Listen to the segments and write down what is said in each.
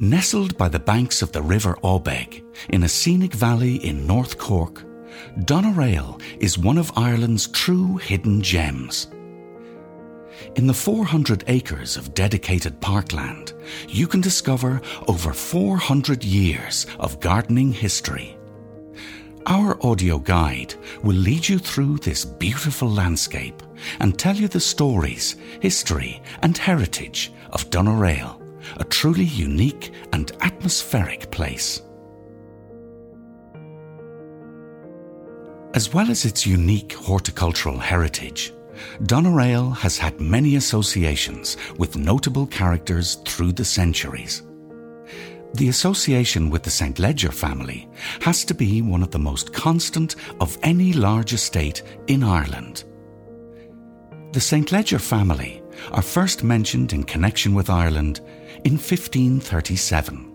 Nestled by the banks of the River Awbeg, in a scenic valley in North Cork, Doneraile is one of Ireland's true hidden gems. In the 400 acres of dedicated parkland, you can discover over 400 years of gardening history. Our audio guide will lead you through this beautiful landscape and tell you the stories, history, and heritage of Doneraile a truly unique and atmospheric place. As well as its unique horticultural heritage, Doneraile has had many associations with notable characters through the centuries. The association with the St. Leger family has to be one of the most constant of any large estate in Ireland. The St. Leger family are first mentioned in connection with Ireland in 1537.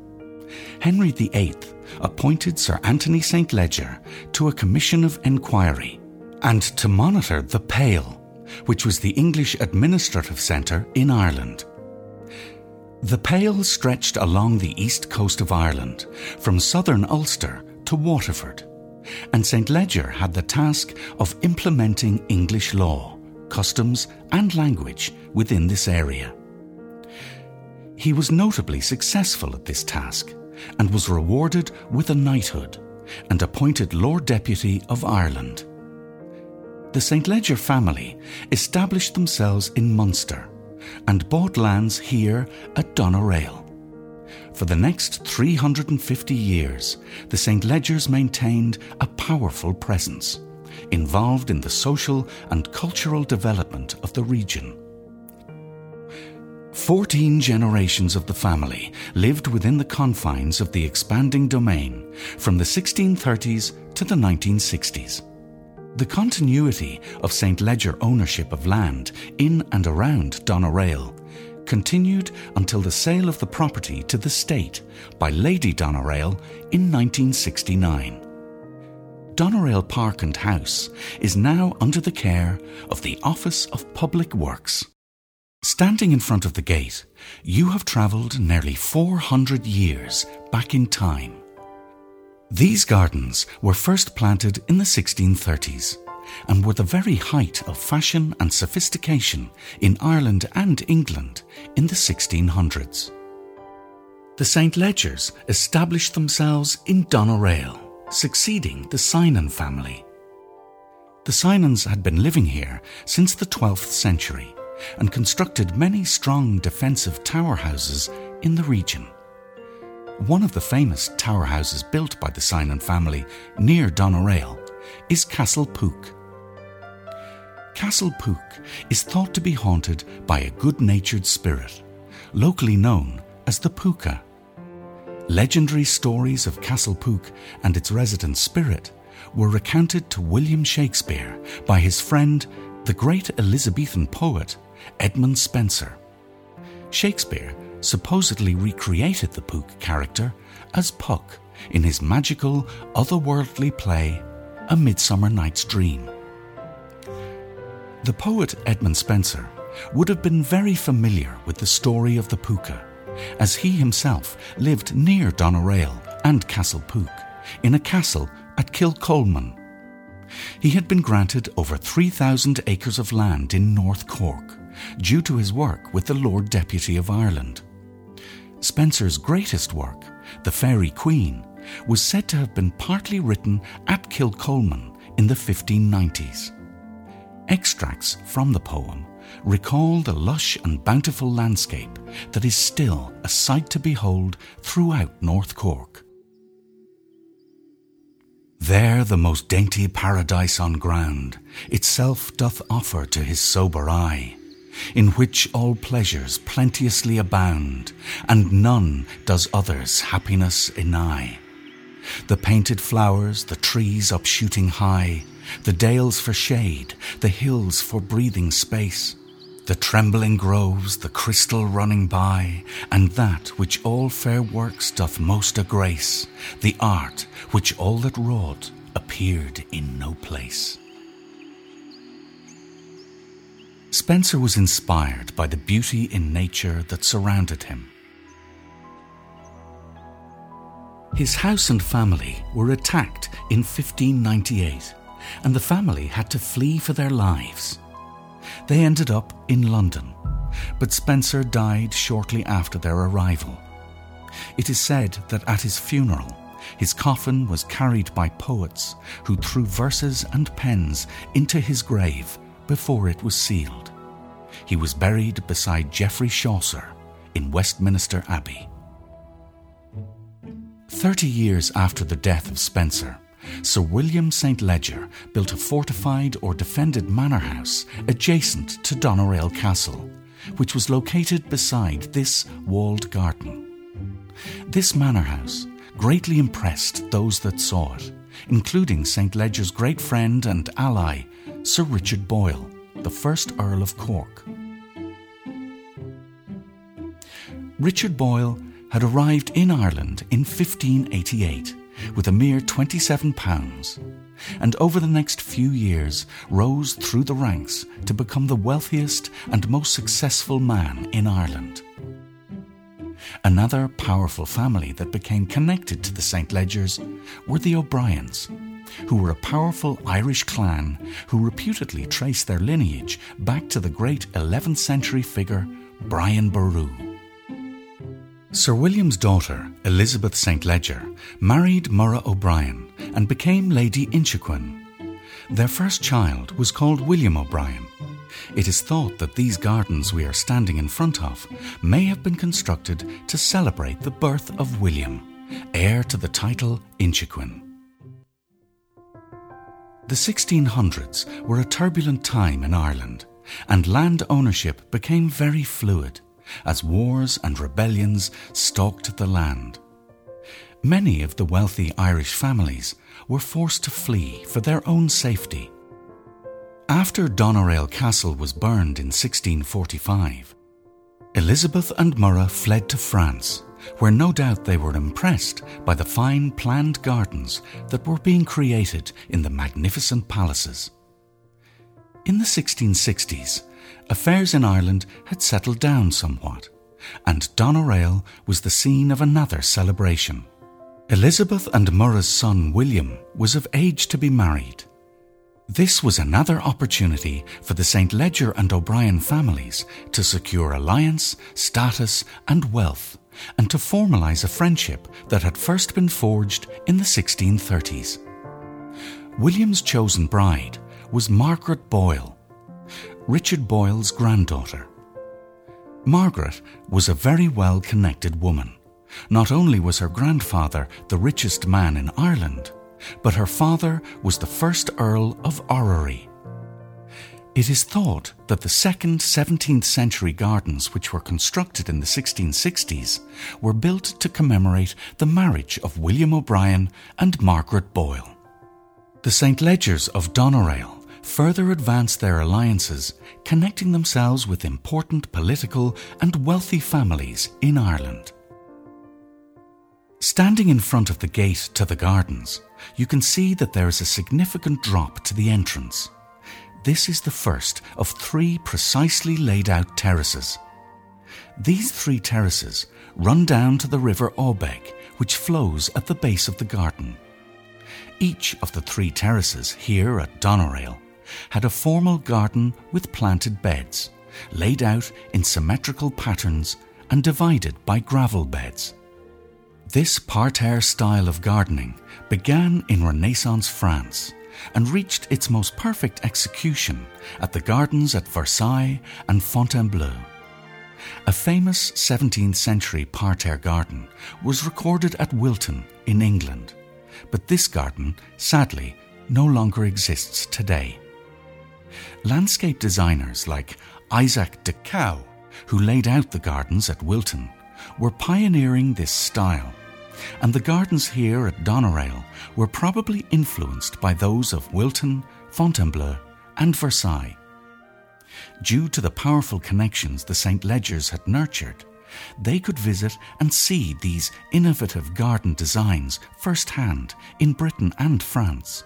Henry VIII appointed Sir Anthony St. Leger to a commission of enquiry and to monitor the Pale, which was the English administrative centre in Ireland. The Pale stretched along the east coast of Ireland, from southern Ulster to Waterford, and St. Leger had the task of implementing English law, customs, and language within this area. He was notably successful at this task and was rewarded with a knighthood and appointed Lord Deputy of Ireland. The St. Leger family established themselves in Munster and bought lands here at Doneraile. For the next 350 years, the St. Legers maintained a powerful presence, involved in the social and cultural development of the region. Fourteen generations of the family lived within the confines of the expanding domain from the 1630s to the 1960s. The continuity of St. Leger ownership of land in and around Doneraile continued until the sale of the property to the state by Lady Doneraile in 1969. Doneraile Park and House is now under the care of the Office of Public Works. Standing in front of the gate, you have travelled nearly 400 years back in time. These gardens were first planted in the 1630s and were the very height of fashion and sophistication in Ireland and England in the 1600s. The St. Legers established themselves in Doneraile, succeeding the Synan family. The Synans had been living here since the 12th century and constructed many strong defensive tower houses in the region. One of the famous tower houses built by the Synan family near Doneraile is Castle Pook. Castle Pook is thought to be haunted by a good natured spirit, locally known as the Pooka. Legendary stories of Castle Pook and its resident spirit were recounted to William Shakespeare by his friend, the great Elizabethan poet Edmund Spenser. Shakespeare supposedly recreated the Pook character as Puck in his magical, otherworldly play, A Midsummer Night's Dream. The poet Edmund Spenser would have been very familiar with the story of the Pooka, as he himself lived near Doneraile and Castle Pook, in a castle at Kilcolman. He had been granted over 3,000 acres of land in North Cork due to his work with the Lord Deputy of Ireland. Spenser's greatest work, The Faerie Queene, was said to have been partly written at Kilcolman in the 1590s. Extracts from the poem recall the lush and bountiful landscape that is still a sight to behold throughout North Cork. There the most dainty paradise on ground itself doth offer to his sober eye in which all pleasures plenteously abound, and none does others happiness deny. The painted flowers, the trees upshooting high, the dales for shade, the hills for breathing space, the trembling groves, the crystal running by, and that which all fair works doth most agrace, the art which all that wrought appeared in no place. Spenser was inspired by the beauty in nature that surrounded him. His house and family were attacked in 1598, and the family had to flee for their lives. They ended up in London, but Spenser died shortly after their arrival. It is said that at his funeral, his coffin was carried by poets who threw verses and pens into his grave before it was sealed. He was buried beside Geoffrey Chaucer in Westminster Abbey. Thirty years after the death of Spenser, Sir William St. Leger built a fortified or defended manor house adjacent to Doneraile Castle, which was located beside this walled garden. This manor house greatly impressed those that saw it, including St. Leger's great friend and ally, Sir Richard Boyle, the first Earl of Cork. Richard Boyle had arrived in Ireland in 1588 with a mere £27 and over the next few years rose through the ranks to become the wealthiest and most successful man in Ireland. Another powerful family that became connected to the St. Legers were the O'Briens, who were a powerful Irish clan who reputedly traced their lineage back to the great 11th century figure Brian Boru. Sir William's daughter, Elizabeth St. Leger, married Murrogh O'Brien and became Lady Inchiquin. Their first child was called William O'Brien. It is thought that these gardens we are standing in front of may have been constructed to celebrate the birth of William, heir to the title Inchiquin. The 1600s were a turbulent time in Ireland, and land ownership became very fluid as wars and rebellions stalked the land. Many of the wealthy Irish families were forced to flee for their own safety. After Doneraile Castle was burned in 1645, Elizabeth and Murrogh fled to France, where no doubt they were impressed by the fine planned gardens that were being created in the magnificent palaces. In the 1660s, affairs in Ireland had settled down somewhat, and Doneraile was the scene of another celebration. Elizabeth and Murrogh's son William was of age to be married. This was another opportunity for the St. Leger and O'Brien families to secure alliance, status, and wealth, and to formalise a friendship that had first been forged in the 1630s. William's chosen bride was Margaret Boyle, Richard Boyle's granddaughter. Margaret was a very well connected woman. Not only was her grandfather the richest man in Ireland, but her father was the first Earl of Orrery. It is thought that the second 17th century gardens, which were constructed in the 1660s, were built to commemorate the marriage of William O'Brien and Margaret Boyle. The St. Legers of Doneraile further advanced their alliances, connecting themselves with important political and wealthy families in Ireland. Standing in front of the gate to the gardens, you can see that there is a significant drop to the entrance. This is the first of three precisely laid out terraces. These three terraces run down to the river Awbeg, which flows at the base of the garden. Each of the three terraces here at Doneraile had a formal garden with planted beds, laid out in symmetrical patterns and divided by gravel beds. This parterre style of gardening began in Renaissance France and reached its most perfect execution at the gardens at Versailles and Fontainebleau. A famous 17th century parterre garden was recorded at Wilton in England, but this garden, sadly, no longer exists today. Landscape designers like Isaac de Camaux, who laid out the gardens at Wilton, were pioneering this style, and the gardens here at Doneraile were probably influenced by those of Wilton, Fontainebleau, and Versailles. Due to the powerful connections the St. Legers had nurtured, they could visit and see these innovative garden designs firsthand in Britain and France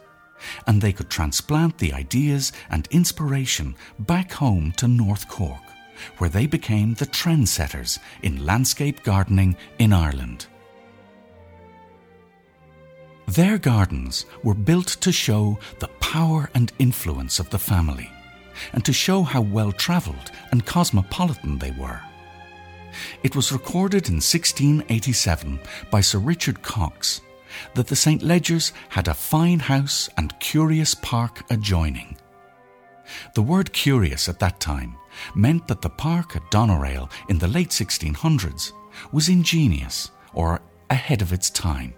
and they could transplant the ideas and inspiration back home to North Cork, where they became the trendsetters in landscape gardening in Ireland. Their gardens were built to show the power and influence of the family and to show how well travelled and cosmopolitan they were. It was recorded in 1687 by Sir Richard Cox that the St. Legers had a fine house and curious park adjoining. The word curious at that time meant that the park at Doneraile in the late 1600s was ingenious or ahead of its time.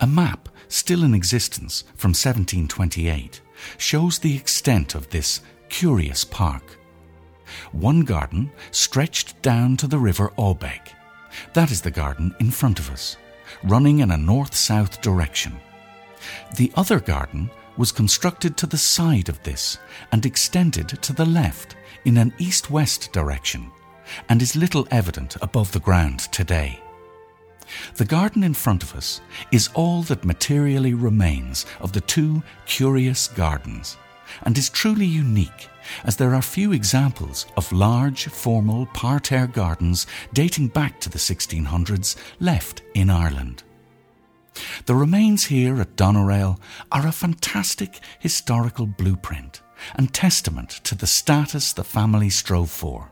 A map still in existence from 1728 shows the extent of this curious park. One garden stretched down to the river Awbeg. That is the garden in front of us, running in a north south direction. The other garden was constructed to the side of this and extended to the left in an east west direction, and is little evident above the ground today. The garden in front of us is all that materially remains of the two curious gardens, and is truly unique as there are few examples of large, formal parterre gardens dating back to the 1600s left in Ireland. The remains here at Doneraile are a fantastic historical blueprint and testament to the status the family strove for.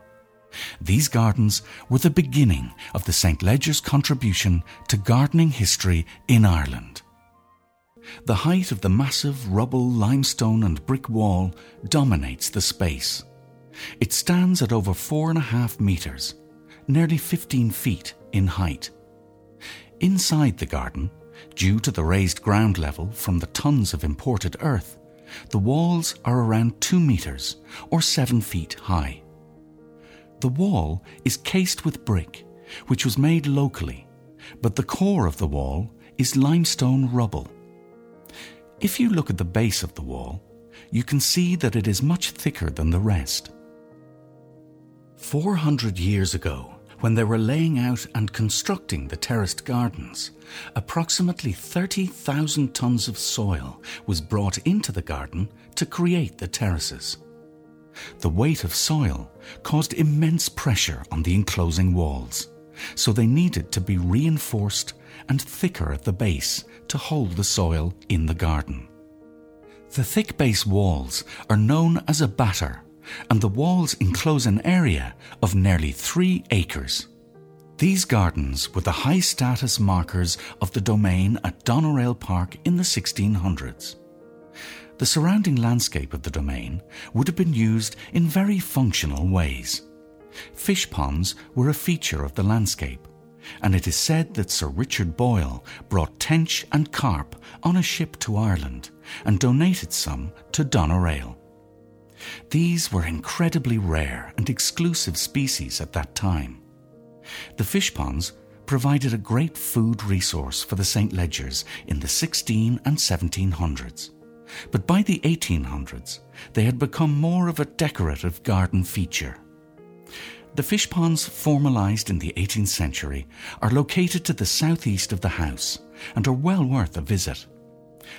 These gardens were the beginning of the St. Leger's contribution to gardening history in Ireland. The height of the massive rubble, limestone, and brick wall dominates the space. It stands at over four and a half metres, nearly 15 feet in height. Inside the garden, due to the raised ground level from the tons of imported earth, the walls are around 2 metres or 7 feet high. The wall is cased with brick, which was made locally, but the core of the wall is limestone rubble. If you look at the base of the wall, you can see that it is much thicker than the rest. 400 years ago, when they were laying out and constructing the terraced gardens, approximately 30,000 tons of soil was brought into the garden to create the terraces. The weight of soil caused immense pressure on the enclosing walls, so they needed to be reinforced and thicker at the base to hold the soil in the garden. The thick base walls are known as a batter, and the walls enclose an area of nearly three acres. These gardens were the high status markers of the domain at Doneraile Park in the 1600s the surrounding landscape of the domain would have been used in very functional ways. Fish ponds were a feature of the landscape, and it is said that Sir Richard Boyle brought tench and carp on a ship to Ireland and donated some to Doneraile. These were incredibly rare and exclusive species at that time. The fish ponds provided a great food resource for the St. Legers in the 16 and 1700s. But by the 1800s, they had become more of a decorative garden feature. The fish ponds formalised in the 18th century are located to the southeast of the house and are well worth a visit.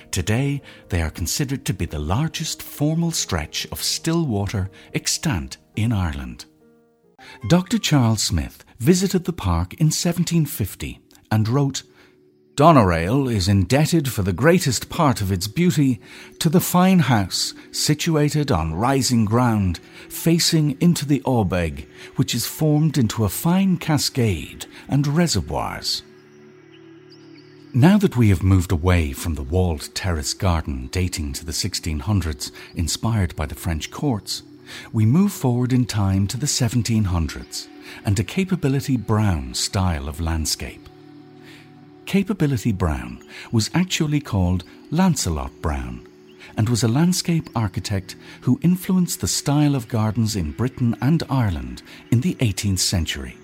Today, they are considered to be the largest formal stretch of still water extant in Ireland. Dr. Charles Smith visited the park in 1750 and wrote Doneraile is indebted for the greatest part of its beauty to the fine house situated on rising ground, facing into the Awbeg, which is formed into a fine cascade and reservoirs. Now that we have moved away from the walled terrace garden dating to the 1600s, inspired by the French courts, we move forward in time to the 1700s and a capability brown style of landscape. Capability Brown was actually called Lancelot Brown and was a landscape architect who influenced the style of gardens in Britain and Ireland in the 18th century.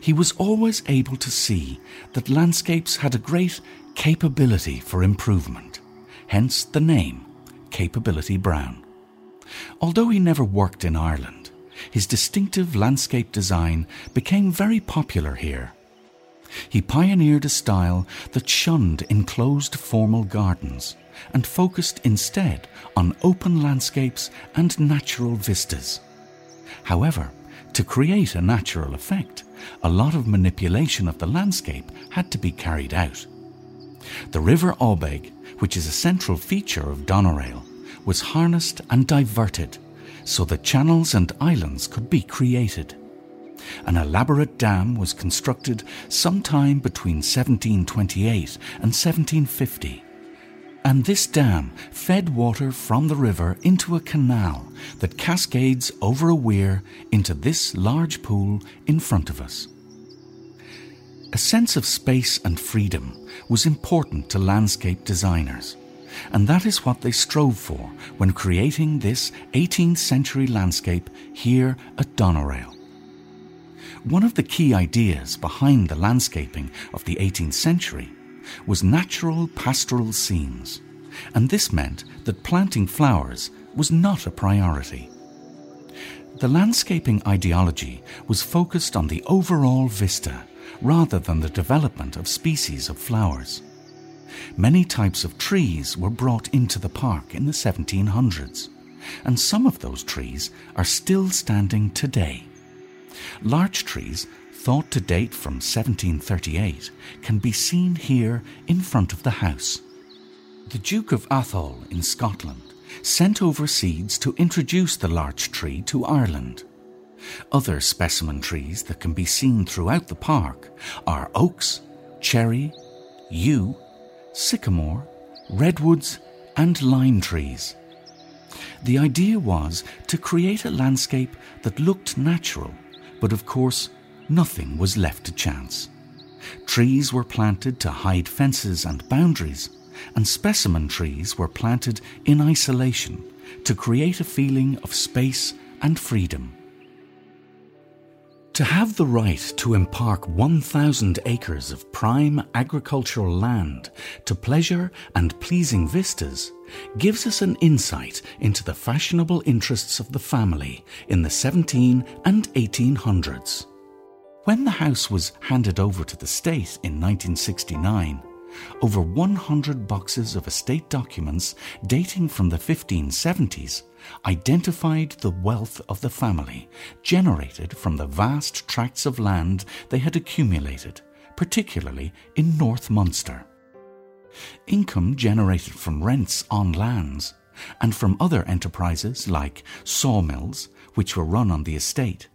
He was always able to see that landscapes had a great capability for improvement, hence the name Capability Brown. Although he never worked in Ireland, his distinctive landscape design became very popular here he pioneered a style that shunned enclosed formal gardens and focused instead on open landscapes and natural vistas. However, to create a natural effect, a lot of manipulation of the landscape had to be carried out. The River Awbeg, which is a central feature of Doneraile, was harnessed and diverted so that channels and islands could be created. An elaborate dam was constructed sometime between 1728 and 1750 and this dam fed water from the river into a canal that cascades over a weir into this large pool in front of us. A sense of space and freedom was important to landscape designers, and that is what they strove for when creating this 18th century landscape here at Doneraile. One of the key ideas behind the landscaping of the 18th century was natural pastoral scenes, and this meant that planting flowers was not a priority. The landscaping ideology was focused on the overall vista rather than the development of species of flowers. Many types of trees were brought into the park in the 1700s, and some of those trees are still standing today. Larch trees thought to date from 1738, can be seen here in front of the house. The Duke of Atholl in Scotland sent over seeds to introduce the larch tree to Ireland. Other specimen trees that can be seen throughout the park are oaks, cherry, yew, sycamore, redwoods, and lime trees. The idea was to create a landscape that looked natural, but of course nothing was left to chance. Trees were planted to hide fences and boundaries, and specimen trees were planted in isolation to create a feeling of space and freedom. To have the right to empark 1,000 acres of prime agricultural land to pleasure and pleasing vistas gives us an insight into the fashionable interests of the family in the 17 and 1800s. When the house was handed over to the state in 1969, over 100 boxes of estate documents dating from the 1570s identified the wealth of the family generated from the vast tracts of land they had accumulated, particularly in North Munster. Income generated from rents on lands and from other enterprises like sawmills, which were run on the estate,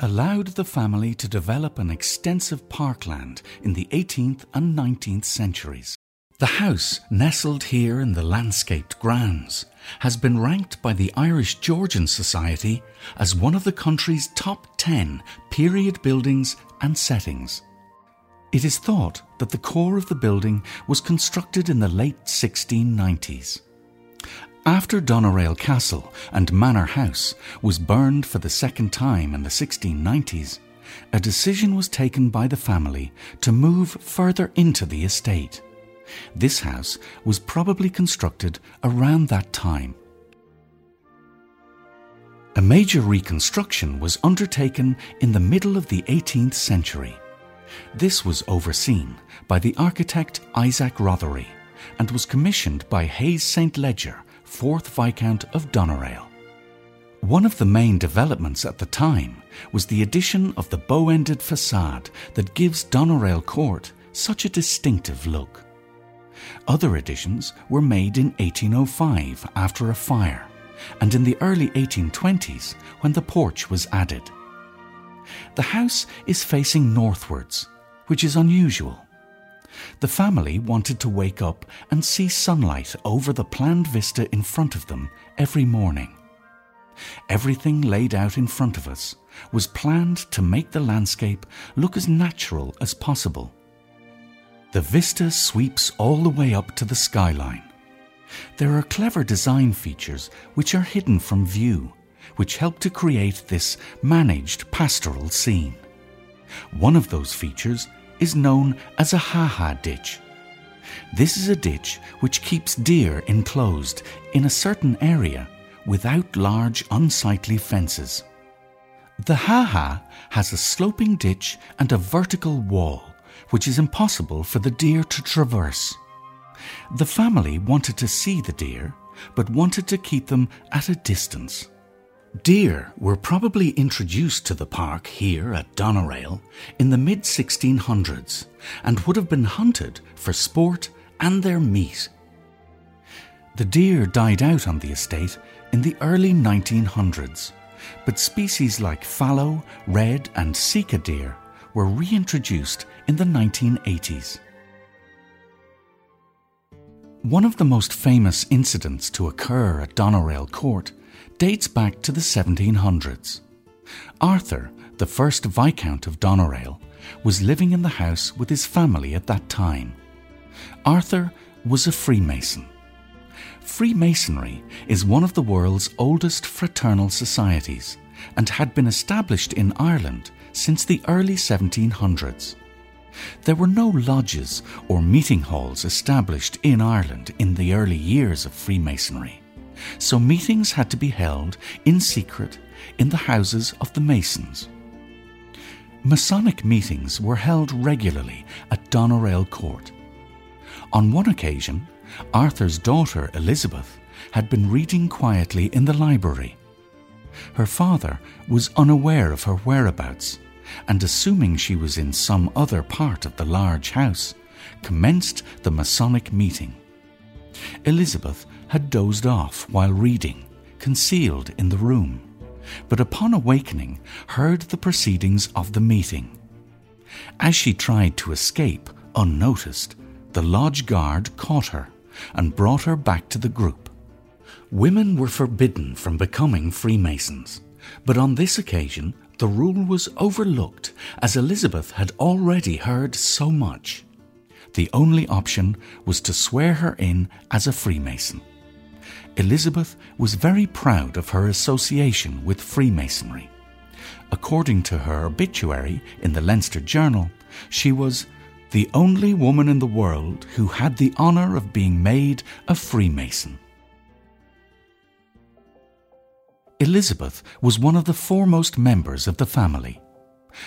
allowed the family to develop an extensive parkland in the 18th and 19th centuries. The house, nestled here in the landscaped grounds, has been ranked by the Irish Georgian Society as one of the country's top 10 period buildings and settings. It is thought that the core of the building was constructed in the late 1690s. After Doneraile Castle and Manor House was burned for the second time in the 1690s, a decision was taken by the family to move further into the estate. This house was probably constructed around that time. A major reconstruction was undertaken in the middle of the 18th century. This was overseen by the architect Isaac Rothery and was commissioned by Hayes St. Leger 4th Viscount of Doneraile. One of the main developments at the time was the addition of the bow ended facade that gives Doneraile Court such a distinctive look. Other additions were made in 1805 after a fire, and in the early 1820s when the porch was added. The house is facing northwards, which is unusual. The family wanted to wake up and see sunlight over the planned vista in front of them every morning. Everything laid out in front of us was planned to make the landscape look as natural as possible. The vista sweeps all the way up to the skyline. There are clever design features which are hidden from view, which help to create this managed pastoral scene. One of those features is known as a ha-ha ditch. This is a ditch which keeps deer enclosed in a certain area without large unsightly fences. The ha-ha has a sloping ditch and a vertical wall which is impossible for the deer to traverse. The family wanted to see the deer but wanted to keep them at a distance. Deer were probably introduced to the park here at Doneraile in the mid 1600s and would have been hunted for sport and their meat. The deer died out on the estate in the early 1900s, but species like fallow, red, and sika deer were reintroduced in the 1980s. One of the most famous incidents to occur at Doneraile Court dates back to the 1700s. Arthur, the first Viscount of Doneraile, was living in the house with his family at that time. Arthur was a Freemason. Freemasonry is one of the world's oldest fraternal societies and had been established in Ireland since the early 1700s. There were no lodges or meeting halls established in Ireland in the early years of Freemasonry, so meetings had to be held in secret in the houses of the Masons. Masonic meetings were held regularly at Doneraile Court. On one occasion, Arthur's daughter Elizabeth had been reading quietly in the library. Her father was unaware of her whereabouts and, assuming she was in some other part of the large house, commenced the Masonic meeting. Elizabeth had dozed off while reading, concealed in the room, but upon awakening heard the proceedings of the meeting. As she tried to escape unnoticed, the lodge guard caught her and brought her back to the group. Women were forbidden from becoming Freemasons, but on this occasion the rule was overlooked as Elizabeth had already heard so much. The only option was to swear her in as a Freemason. Elizabeth was very proud of her association with Freemasonry. According to her obituary in the Leinster Journal, she was the only woman in the world who had the honour of being made a Freemason. Elizabeth was one of the foremost members of the family.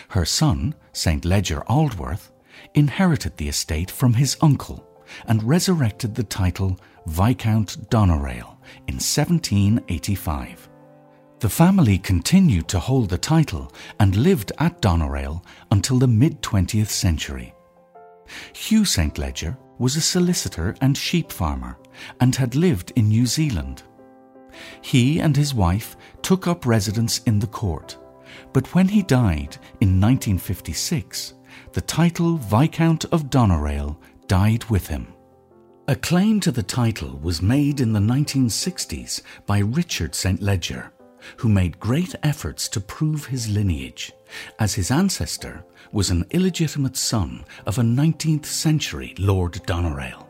Her son, St. Leger Aldworth, inherited the estate from his uncle and resurrected the title Viscount Doneraile in 1785. The family continued to hold the title and lived at Doneraile until the mid 20th century. Hugh St. Leger was a solicitor and sheep farmer and had lived in New Zealand. He and his wife took up residence in the court, but when he died in 1956, the title Viscount of Doneraile died with him. A claim to the title was made in the 1960s by Richard St. Leger, who made great efforts to prove his lineage, as his ancestor was an illegitimate son of a 19th century Lord Doneraile.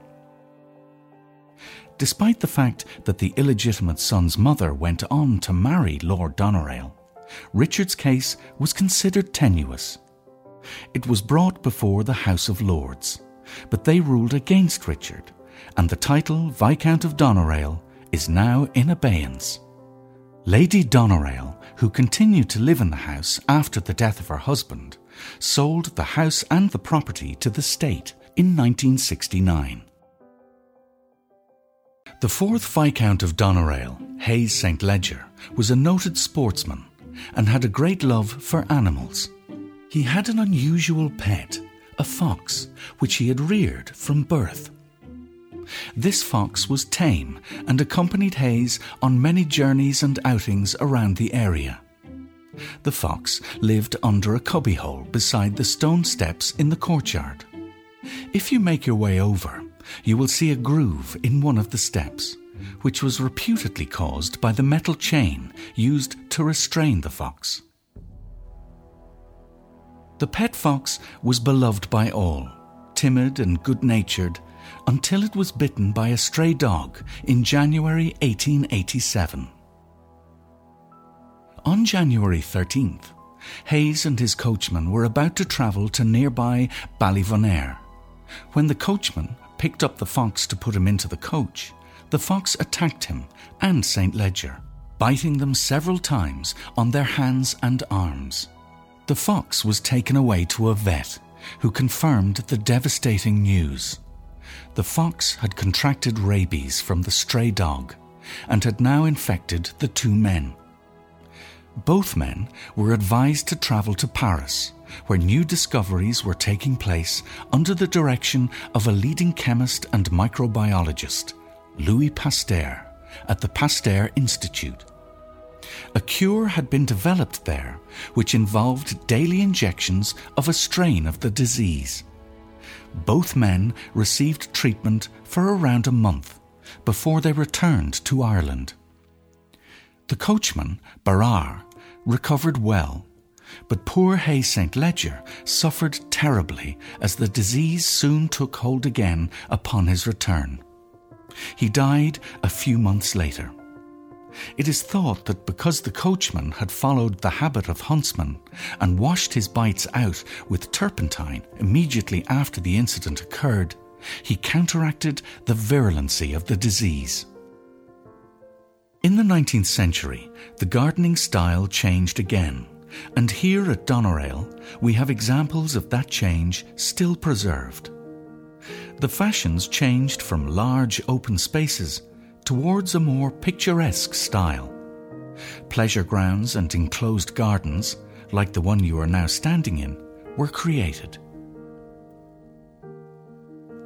Despite the fact that the illegitimate son's mother went on to marry Lord Doneraile, Richard's case was considered tenuous. It was brought before the House of Lords, but they ruled against Richard, and the title Viscount of Doneraile is now in abeyance. Lady Doneraile, who continued to live in the house after the death of her husband, sold the house and the property to the state in 1969. The fourth Viscount of Doneraile, Hayes St. Leger, was a noted sportsman and had a great love for animals. He had an unusual pet, a fox, which he had reared from birth. This fox was tame and accompanied Hayes on many journeys and outings around the area. The fox lived under a cubbyhole beside the stone steps in the courtyard. If you make your way over, you will see a groove in one of the steps, which was reputedly caused by the metal chain used to restrain the fox. The pet fox was beloved by all, timid and good natured, until it was bitten by a stray dog in January 1887. On January 13th, Hayes and his coachman were about to travel to nearby Ballyvonair. When the coachman picked up the fox to put him into the coach, the fox attacked him and St. Leger, biting them several times on their hands and arms. The fox was taken away to a vet who confirmed the devastating news the fox had contracted rabies from the stray dog and had now infected the two men. Both men were advised to travel to Paris, where new discoveries were taking place under the direction of a leading chemist and microbiologist, Louis Pasteur, at the Pasteur Institute. A cure had been developed there which involved daily injections of a strain of the disease. Both men received treatment for around a month before they returned to Ireland. The coachman, Barrard, recovered well, but poor Hay St. Leger suffered terribly as the disease soon took hold again upon his return. He died a few months later. It is thought that because the coachman had followed the habit of huntsmen and washed his bites out with turpentine immediately after the incident occurred, he counteracted the virulency of the disease. In the 19th century, the gardening style changed again, and here at Doneraile, we have examples of that change still preserved. The fashions changed from large open spaces towards a more picturesque style. Pleasure grounds and enclosed gardens, like the one you are now standing in, were created.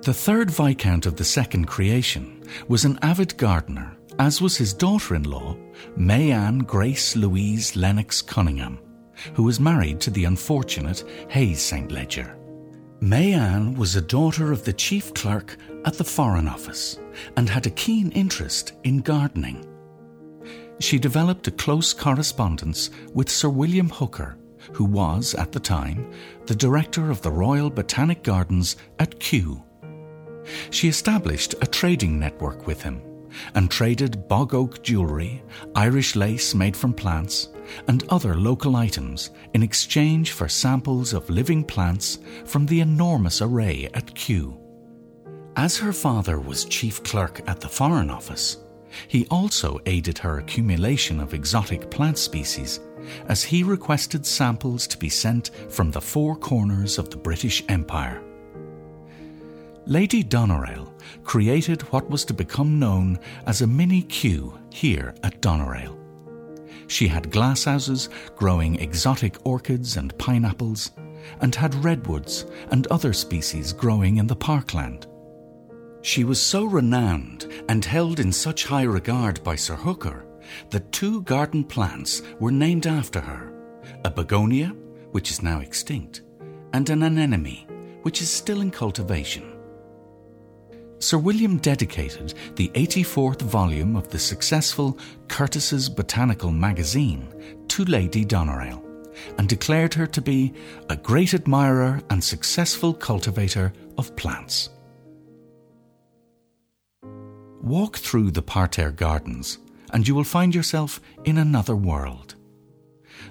The third Viscount of the second creation was an avid gardener, as was his daughter in law, May Anne Grace Louise Lennox Conyngham, who was married to the unfortunate Hayes St. Leger. May Anne was a daughter of the chief clerk at the Foreign Office and had a keen interest in gardening. She developed a close correspondence with Sir William Hooker, who was, at the time, the director of the Royal Botanic Gardens at Kew she established a trading network with him and traded bog oak jewellery, Irish lace made from plants, and other local items in exchange for samples of living plants from the enormous array at Kew. As her father was chief clerk at the Foreign Office, he also aided her accumulation of exotic plant species as he requested samples to be sent from the four corners of the British Empire. Lady Doneraile created what was to become known as a mini Kew here at Doneraile. She had glasshouses growing exotic orchids and pineapples, and had redwoods and other species growing in the parkland. She was so renowned and held in such high regard by Sir Hooker that two garden plants were named after her a begonia, which is now extinct, and an anemone, which is still in cultivation. Sir William dedicated the 84th volume of the successful Curtis's Botanical Magazine to Lady Doneraile and declared her to be a great admirer and successful cultivator of plants. Walk through the parterre gardens and you will find yourself in another world.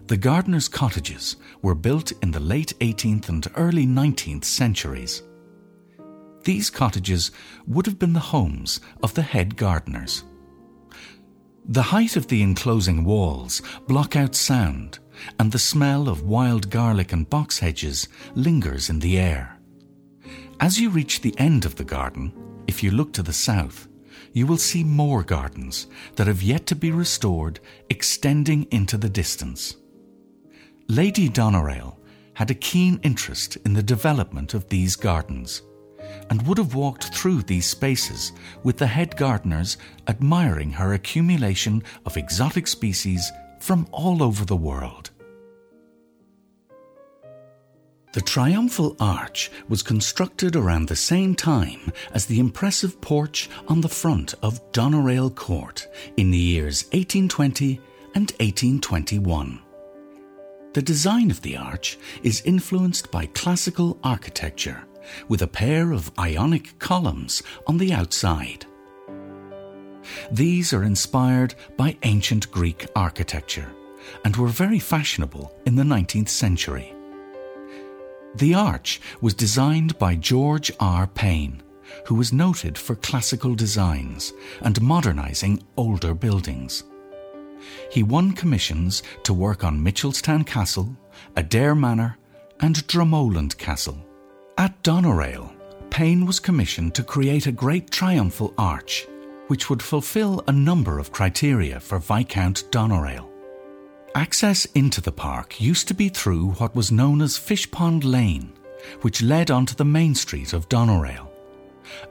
The gardeners' cottages were built in the late 18th and early 19th centuries these cottages would have been the homes of the head gardeners. The height of the enclosing walls block out sound, and the smell of wild garlic and box hedges lingers in the air. As you reach the end of the garden, if you look to the south, you will see more gardens that have yet to be restored extending into the distance. Lady Doneraile had a keen interest in the development of these gardens and would have walked through these spaces with the head gardeners admiring her accumulation of exotic species from all over the world. The triumphal arch was constructed around the same time as the impressive porch on the front of Doneraile Court in the years 1820 and 1821. The design of the arch is influenced by classical architecture with a pair of ionic columns on the outside. These are inspired by ancient Greek architecture and were very fashionable in the 19th century. The arch was designed by George R. Pain, who was noted for classical designs and modernizing older buildings. He won commissions to work on Mitchelstown Castle, Adare Manor, and Dromoland Castle. At Doneraile, Pain was commissioned to create a great triumphal arch, which would fulfill a number of criteria for Viscount Doneraile. Access into the park used to be through what was known as Fishpond Lane, which led onto the main street of Doneraile.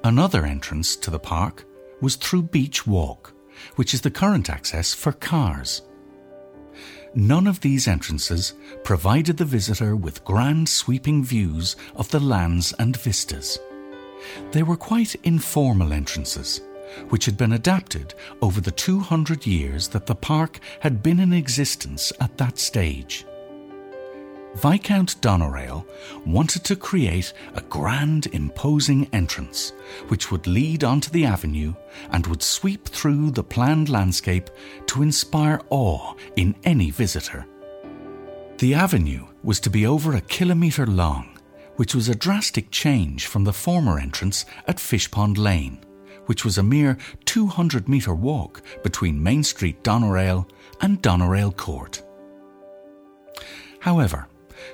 Another entrance to the park was through Beach Walk, which is the current access for cars. None of these entrances provided the visitor with grand sweeping views of the lands and vistas. They were quite informal entrances, which had been adapted over the 200 years that the park had been in existence at that stage. Viscount Doneraile wanted to create a grand, imposing entrance which would lead onto the avenue and would sweep through the planned landscape to inspire awe in any visitor. The avenue was to be over a kilometre long, which was a drastic change from the former entrance at Fishpond Lane, which was a mere 200 metre walk between Main Street Doneraile and Doneraile Court. However,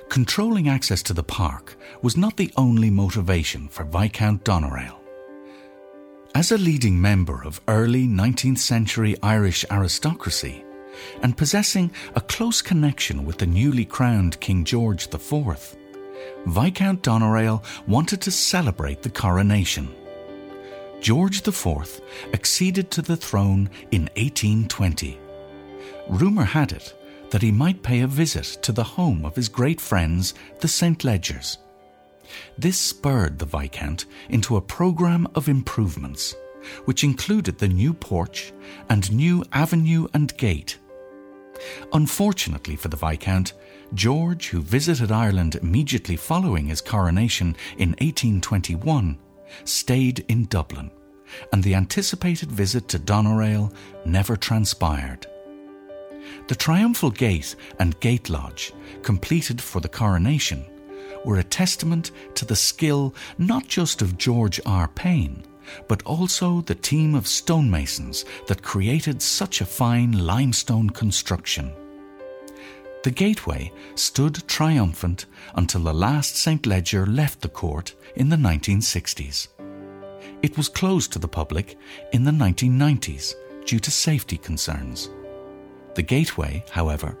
controlling access to the park was not the only motivation for Viscount Doneraile. As a leading member of early 19th century Irish aristocracy, and possessing a close connection with the newly crowned King George IV, Viscount Doneraile wanted to celebrate the coronation. George IV acceded to the throne in 1820. Rumour had it that he might pay a visit to the home of his great friends, the St. Legers. This spurred the Viscount into a programme of improvements, which included the new porch and new avenue and gate. Unfortunately for the Viscount, George, who visited Ireland immediately following his coronation in 1821, stayed in Dublin, and the anticipated visit to Doneraile never transpired. The triumphal gate and gate lodge, completed for the coronation, were a testament to the skill not just of George R. Pain, but also the team of stonemasons that created such a fine limestone construction. The gateway stood triumphant until the last St. Leger left the court in the 1960s. It was closed to the public in the 1990s due to safety concerns. The gateway, however,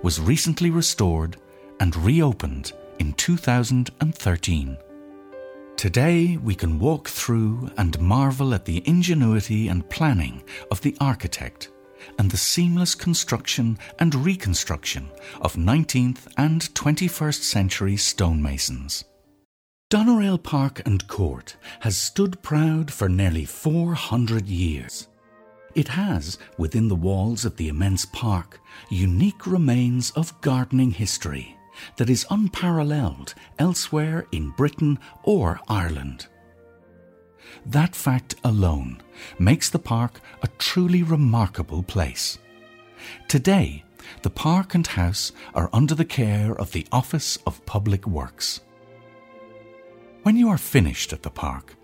was recently restored and reopened in 2013. Today, we can walk through and marvel at the ingenuity and planning of the architect and the seamless construction and reconstruction of 19th and 21st century stonemasons. Doneraile Park and Court has stood proud for nearly 400 years. It has, within the walls of the immense park, unique remains of gardening history that is unparalleled elsewhere in Britain or Ireland. That fact alone makes the park a truly remarkable place. Today, the park and house are under the care of the Office of Public Works. When you are finished at the park,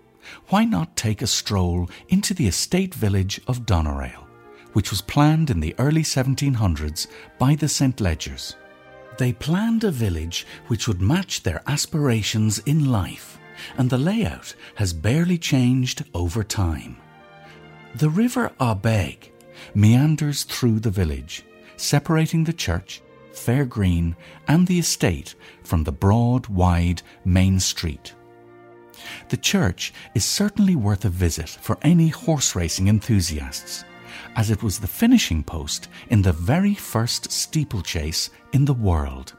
why not take a stroll into the estate village of Doneraile, which was planned in the early 1700s by the St. Legers? They planned a village which would match their aspirations in life, and the layout has barely changed over time. The river Awbeg meanders through the village, separating the church, Fair Green, and the estate from the broad, wide main street. The church is certainly worth a visit for any horse racing enthusiasts, as it was the finishing post in the very first steeplechase in the world.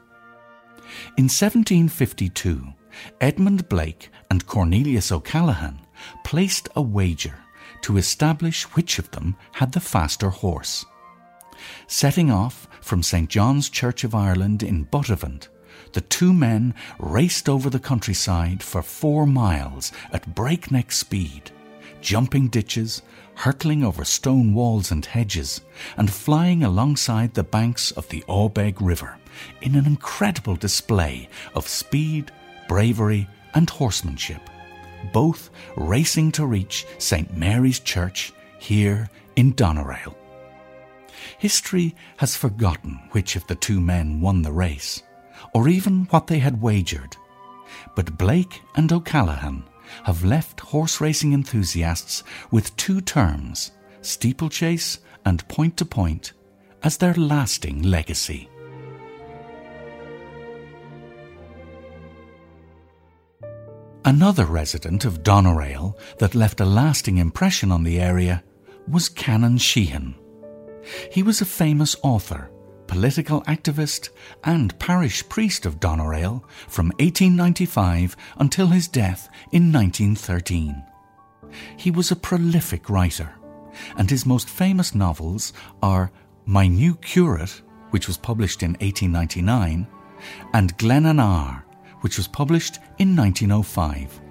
In 1752, Edmund Blake and Cornelius O'Callaghan placed a wager to establish which of them had the faster horse. Setting off from St. John's Church of Ireland in Buttevant, the two men raced over the countryside for four miles at breakneck speed, jumping ditches, hurtling over stone walls and hedges, and flying alongside the banks of the Awbeg River in an incredible display of speed, bravery, and horsemanship, both racing to reach St. Mary's Church here in Doneraile. History has forgotten which of the two men won the race or even what they had wagered. But Blake and O'Callaghan have left horse racing enthusiasts with two terms, steeplechase and point to point, as their lasting legacy. Another resident of Doneraile that left a lasting impression on the area was Canon Sheehan. He was a famous author, political activist, and parish priest of Doneraile from 1895 until his death in 1913. He was a prolific writer, and his most famous novels are My New Curate, which was published in 1899, and Glenanaar, which was published in 1905.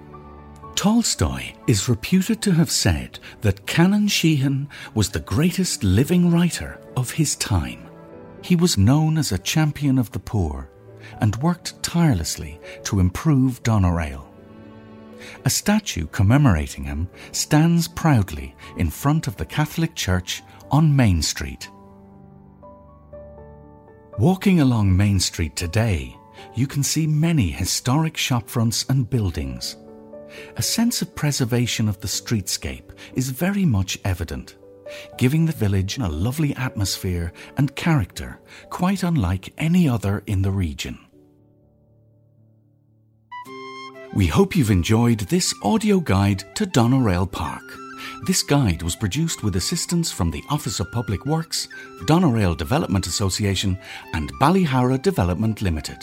Tolstoy is reputed to have said that Canon Sheehan was the greatest living writer of his time. He was known as a champion of the poor and worked tirelessly to improve Doneraile. A statue commemorating him stands proudly in front of the Catholic Church on Main Street. Walking along Main Street today, you can see many historic shopfronts and buildings. A sense of preservation of the streetscape is very much evident, giving the village a lovely atmosphere and character quite unlike any other in the region. We hope you've enjoyed this audio guide to Doneraile Park. This guide was produced with assistance from the Office of Public Works, Doneraile Development Association, and Ballyhoura Development Limited.